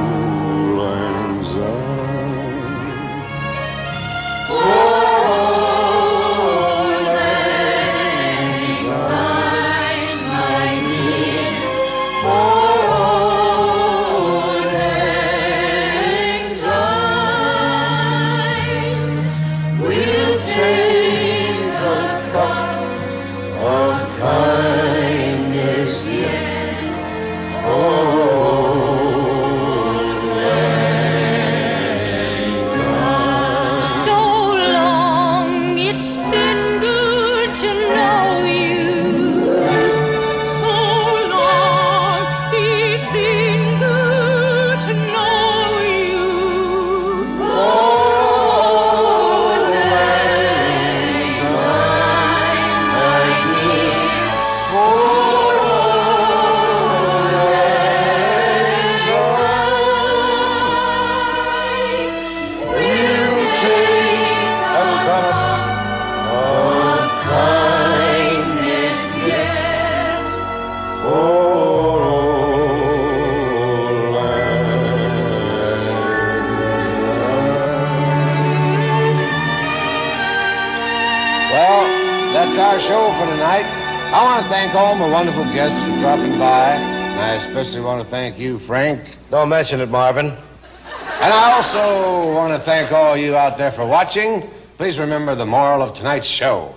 my wonderful guests for dropping by. And I especially want to thank you, Frank. Don't mention it, Marvin. And I also want to thank all you out there for watching. Please remember the moral of tonight's show.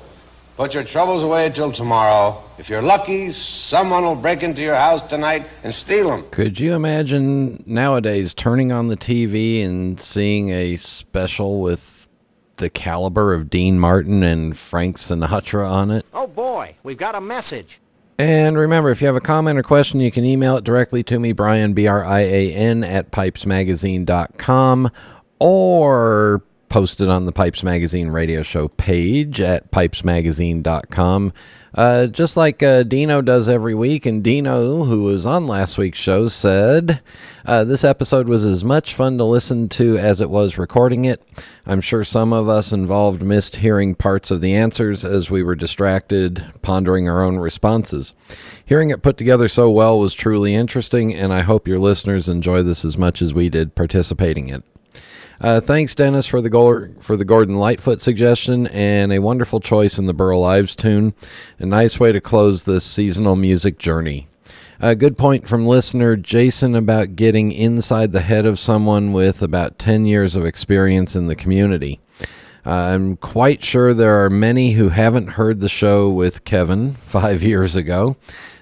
Put your troubles away till tomorrow. If you're lucky, someone will break into your house tonight and steal them. Could you imagine nowadays turning on the TV and seeing a special with the caliber of Dean Martin and Frank Sinatra on it? Oh boy, we've got a message. And remember, if you have a comment or question, you can email it directly to me, Brian, B R I A N, at pipesmagazine.com, or post it on the Pipes Magazine radio show page at pipesmagazine.com. Uh, just like uh, Dino does every week. And Dino, who was on last week's show, said uh, this episode was as much fun to listen to as it was recording it. I'm sure some of us involved missed hearing parts of the answers as we were distracted, pondering our own responses. Hearing it put together so well was truly interesting, and I hope your listeners enjoy this as much as we did participating in it. Uh, thanks, Dennis, for the for the Gordon Lightfoot suggestion and a wonderful choice in the Burl Ives tune. A nice way to close this seasonal music journey. A good point from listener Jason about getting inside the head of someone with about 10 years of experience in the community. Uh, I'm quite sure there are many who haven't heard the show with Kevin five years ago.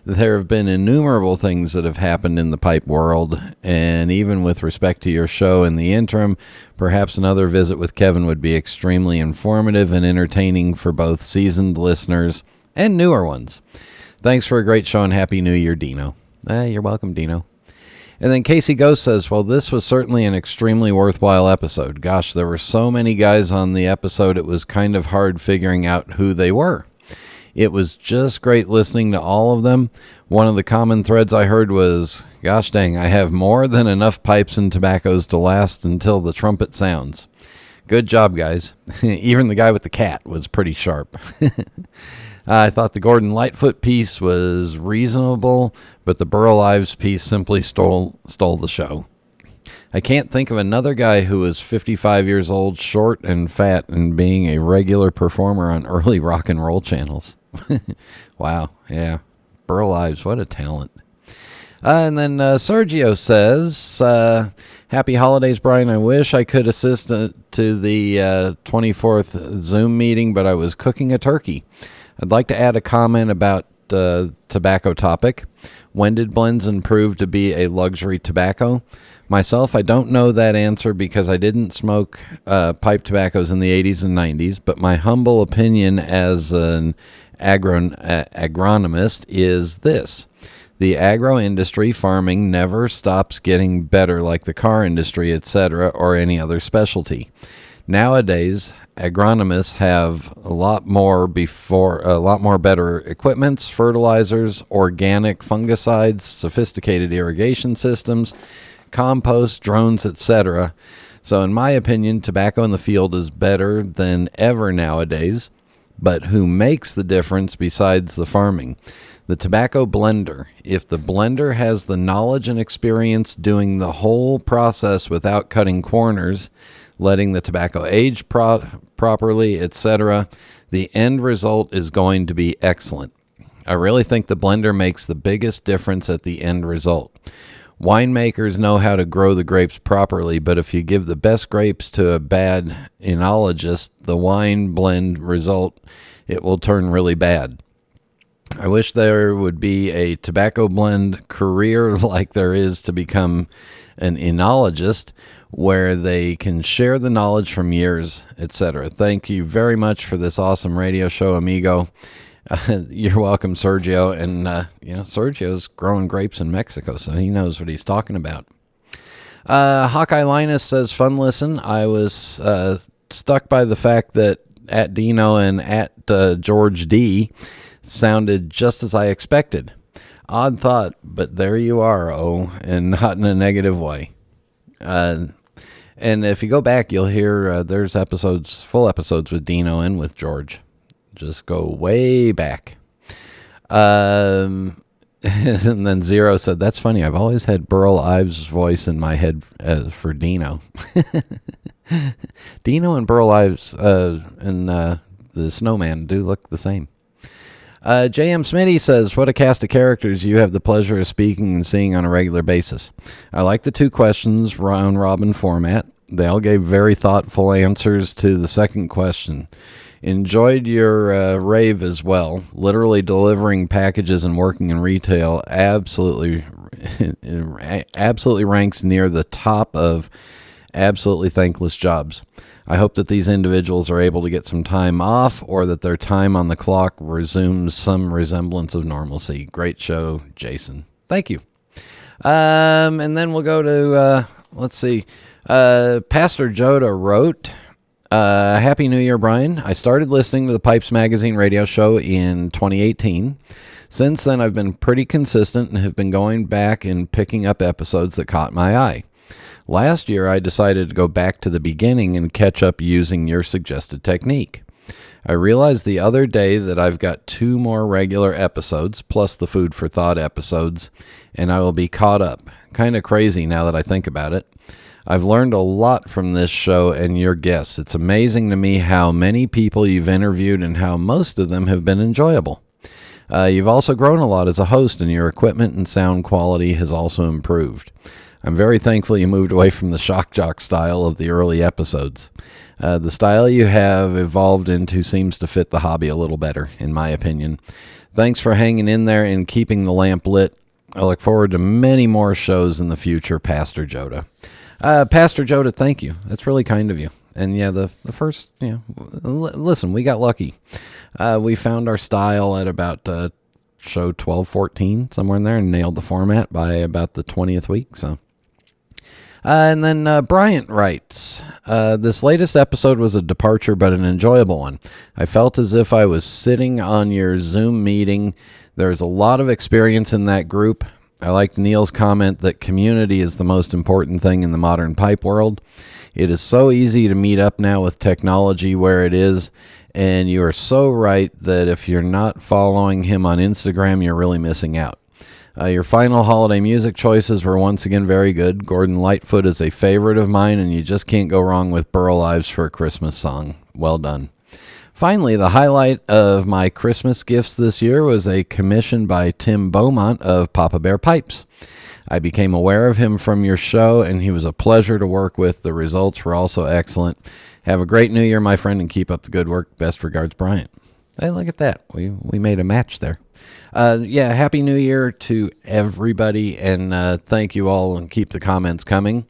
There have been innumerable things that have happened in the pipe world, and even with respect to your show in the interim, perhaps another visit with Kevin would be extremely informative and entertaining for both seasoned listeners and newer ones. Thanks for a great show and Happy New Year, Dino. Eh, you're welcome, Dino. And then Casey Ghost says, Well, this was certainly an extremely worthwhile episode. Gosh, there were so many guys on the episode, it was kind of hard figuring out who they were. It was just great listening to all of them. One of the common threads I heard was, Gosh dang, I have more than enough pipes and tobaccos to last until the trumpet sounds. Good job, guys. Even the guy with the cat was pretty sharp. I thought the Gordon Lightfoot piece was reasonable, but the Burl Ives piece simply stole stole the show. I can't think of another guy who was 55 years old, short and fat, and being a regular performer on early rock and roll channels. wow, yeah. Burl Ives, what a talent. Uh, and then uh, Sergio says, uh, Happy holidays, Brian. I wish I could assist uh, to the 24th Zoom meeting, but I was cooking a turkey. I'd like to add a comment about the tobacco topic. When did Blenzen prove to be a luxury tobacco? Myself, I don't know that answer because I didn't smoke uh, pipe tobaccos in the 80s and 90s, but my humble opinion as an agron- uh, agronomist is this. The agro industry farming never stops getting better like the car industry, etc., or any other specialty. Nowadays, agronomists have a lot more before a lot more better equipments, fertilizers, organic fungicides, sophisticated irrigation systems, compost, drones, etc. So in my opinion, tobacco in the field is better than ever nowadays. But who makes the difference besides the farming? The tobacco blender. If the blender has the knowledge and experience doing the whole process without cutting corners, letting the tobacco age pro- properly, etc., the end result is going to be excellent. I really think the blender makes the biggest difference at the end result. Winemakers know how to grow the grapes properly, but if you give the best grapes to a bad enologist, the wine blend result it will turn really bad. I wish there would be a tobacco blend career like there is to become an enologist where they can share the knowledge from years, etc. Thank you very much for this awesome radio show, amigo. Uh, you're welcome, Sergio. And, uh, you know, Sergio's growing grapes in Mexico, so he knows what he's talking about. Uh, Hawkeye Linus says, fun listen. I was uh, stuck by the fact that at Dino and at uh, George D sounded just as I expected. Odd thought, but there you are, oh, and not in a negative way. Uh, and if you go back, you'll hear uh, there's episodes, full episodes with Dino and with George. Just go way back. Um, and then Zero said, "That's funny. I've always had Burl Ives' voice in my head uh, for Dino. Dino and Burl Ives uh, and uh, the Snowman do look the same." Uh, J.M. Smitty says, What a cast of characters you have the pleasure of speaking and seeing on a regular basis. I like the two questions round robin format. They all gave very thoughtful answers to the second question. Enjoyed your uh, rave as well. Literally delivering packages and working in retail absolutely, absolutely ranks near the top of absolutely thankless jobs. I hope that these individuals are able to get some time off or that their time on the clock resumes some resemblance of normalcy. Great show, Jason. Thank you. Um, and then we'll go to, uh, let's see, uh, Pastor Joda wrote, uh, Happy New Year, Brian. I started listening to the Pipes Magazine radio show in 2018. Since then, I've been pretty consistent and have been going back and picking up episodes that caught my eye. Last year, I decided to go back to the beginning and catch up using your suggested technique. I realized the other day that I've got two more regular episodes, plus the Food for Thought episodes, and I will be caught up. Kind of crazy now that I think about it. I've learned a lot from this show and your guests. It's amazing to me how many people you've interviewed and how most of them have been enjoyable. Uh, you've also grown a lot as a host, and your equipment and sound quality has also improved. I'm very thankful you moved away from the shock jock style of the early episodes. Uh, the style you have evolved into seems to fit the hobby a little better, in my opinion. Thanks for hanging in there and keeping the lamp lit. I look forward to many more shows in the future, Pastor Joda. Uh, Pastor Joda, thank you. That's really kind of you. And yeah, the the first, know, l- listen, we got lucky. Uh, we found our style at about uh, show 12, 14, somewhere in there, and nailed the format by about the 20th week. So uh, and then uh, Bryant writes uh, This latest episode was a departure, but an enjoyable one. I felt as if I was sitting on your Zoom meeting. There's a lot of experience in that group. I liked Neil's comment that community is the most important thing in the modern pipe world. It is so easy to meet up now with technology where it is, and you are so right that if you're not following him on Instagram, you're really missing out. Uh, your final holiday music choices were once again very good. Gordon Lightfoot is a favorite of mine, and you just can't go wrong with Burl Ives for a Christmas song. Well done. Finally, the highlight of my Christmas gifts this year was a commission by Tim Beaumont of Papa Bear Pipes. I became aware of him from your show, and he was a pleasure to work with. The results were also excellent. Have a great new year, my friend, and keep up the good work. Best regards, Bryant. Hey, look at that. We, we made a match there. Uh, yeah, happy new year to everybody, and uh, thank you all, and keep the comments coming.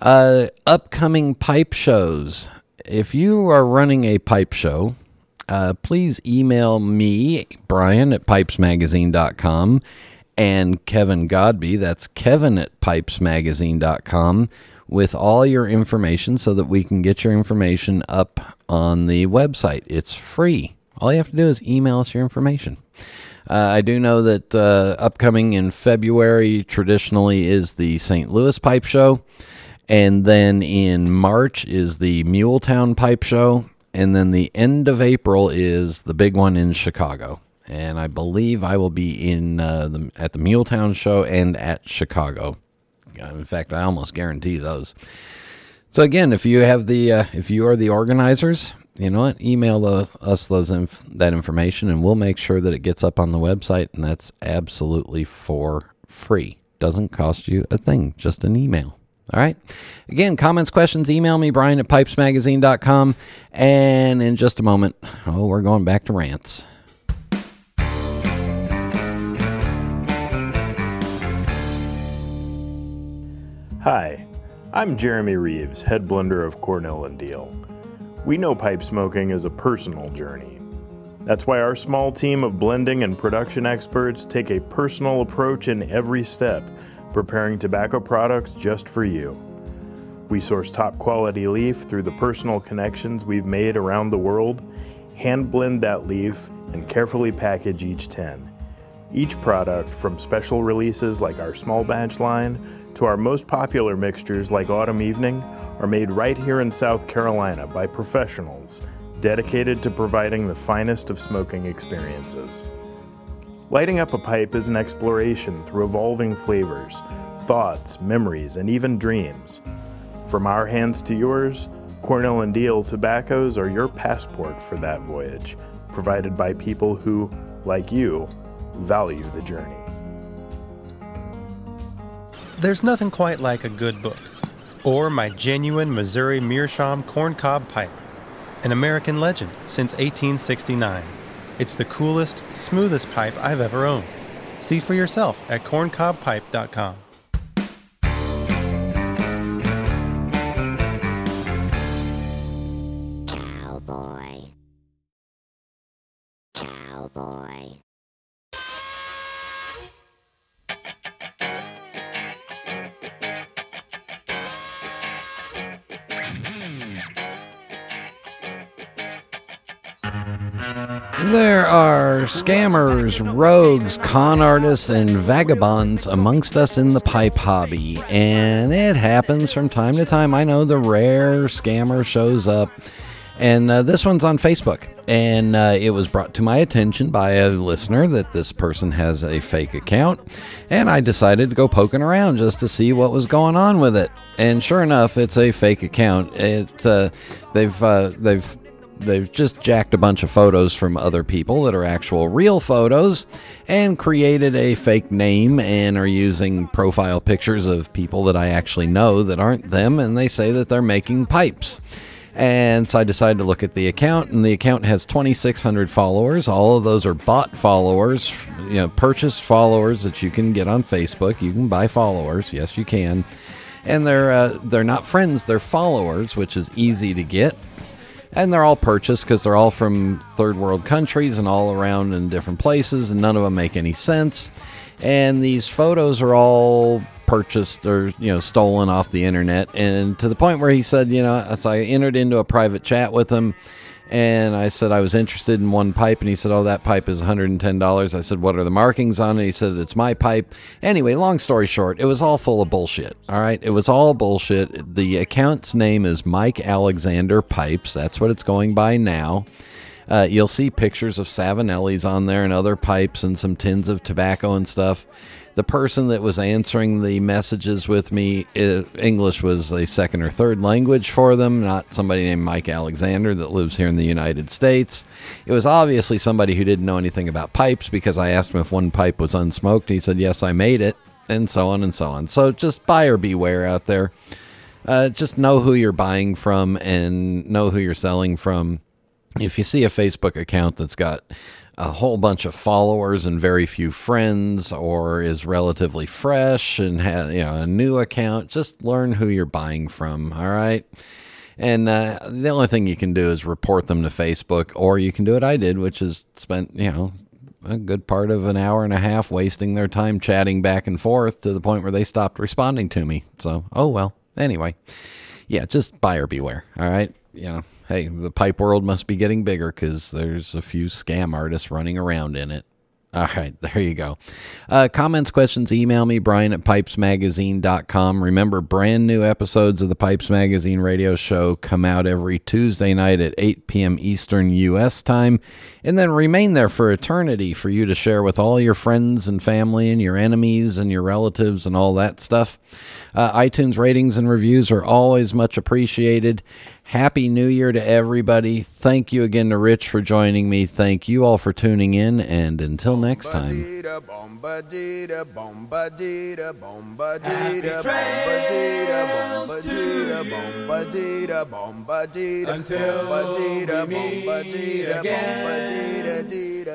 Uh, upcoming pipe shows. If you are running a pipe show, uh, please email me, Brian at pipesmagazine.com, and Kevin Godbee, that's Kevin at pipesmagazine.com, with all your information so that we can get your information up on the website. It's free. All you have to do is email us your information. Uh, I do know that uh, upcoming in February traditionally is the St. Louis Pipe Show. And then in March is the Muletown Pipe Show. And then the end of April is the big one in Chicago. And I believe I will be in uh, the, at the Muletown Show and at Chicago. In fact, I almost guarantee those. So again, if you have the uh, if you are the organizers, you know what? Email us those inf- that information, and we'll make sure that it gets up on the website, and that's absolutely for free. Doesn't cost you a thing, just an email. All right. Again, comments, questions, email me, Brian at pipesmagazine.com. And in just a moment, oh, we're going back to rants. Hi, I'm Jeremy Reeves, head blender of Cornell and Diehl. We know pipe smoking is a personal journey. That's why our small team of blending and production experts take a personal approach in every step, preparing tobacco products just for you. We source top quality leaf through the personal connections we've made around the world, hand blend that leaf, and carefully package each 10. Each product, from special releases like our small batch line to our most popular mixtures like Autumn Evening, are made right here in South Carolina by professionals dedicated to providing the finest of smoking experiences. Lighting up a pipe is an exploration through evolving flavors, thoughts, memories, and even dreams. From our hands to yours, Cornell and Diehl tobaccos are your passport for that voyage, provided by people who like you, value the journey. There's nothing quite like a good book, or my genuine Missouri Meerschaum corncob pipe, an American legend since 1869. It's the coolest, smoothest pipe I've ever owned. See for yourself at corncobpipe.com. scammers, rogues, con artists, and vagabonds amongst us in the pipe hobby, and it happens from time to time. I know the rare scammer shows up, and uh, this one's on Facebook. And uh, it was brought to my attention by a listener that this person has a fake account, and I decided to go poking around just to see what was going on with it. And sure enough, it's a fake account. It's uh, they've uh, they've they've just jacked a bunch of photos from other people that are actual real photos and created a fake name and are using profile pictures of people that I actually know that aren't them and they say that they're making pipes. And so I decided to look at the account, and the account has 2,600 followers. All of those are bot followers, you know, purchased followers that you can get on Facebook. You can buy followers, yes, you can. And they're uh, they're not friends; they're followers, which is easy to get and they're all purchased because they're all from third world countries and all around in different places, and none of them make any sense. And these photos are all purchased or you know stolen off the internet, and to the point where he said, you know, so I entered into a private chat with him. And I said I was interested in one pipe, and he said, "Oh, that pipe is $110." I said, "What are the markings on it?" He said, "It's my pipe." Anyway, long story short, it was all full of bullshit. All right, it was all bullshit. The account's name is Mike Alexander Pipes. That's what it's going by now. Uh, you'll see pictures of Savinellis on there and other pipes and some tins of tobacco and stuff. The person that was answering the messages with me, uh, English was a second or third language for them, not somebody named Mike Alexander that lives here in the United States. It was obviously somebody who didn't know anything about pipes because I asked him if one pipe was unsmoked. And he said, Yes, I made it, and so on and so on. So just buyer beware out there. Uh, just know who you're buying from and know who you're selling from if you see a Facebook account that's got a whole bunch of followers and very few friends or is relatively fresh and has you know a new account. Just learn who you're buying from all right? And uh, the only thing you can do is report them to facebook or you can do what i did which is spent you know a good part of an hour and a half wasting their time chatting back and forth to the point where they stopped responding to me. So oh well. Anyway yeah just buyer beware all right? You know hey, the pipe world must be getting bigger because there's a few scam artists running around in it. All right, there you go. Uh, comments, questions, email me, Brian at pipesmagazine.com. Remember, brand new episodes of the Pipes Magazine radio show come out every Tuesday night at 8 p.m. Eastern U.S. time, and then remain there for eternity for you to share with all your friends and family and your enemies and your relatives and all that stuff. Uh, iTunes ratings and reviews are always much appreciated. Happy New Year to everybody. Thank you again to Rich for joining me. Thank you all for tuning in. And until next time. Until we meet again.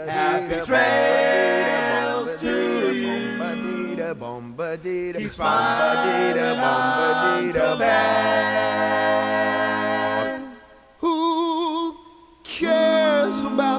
Happy trails to you. Keep smiling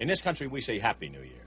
In this country, we say Happy New Year.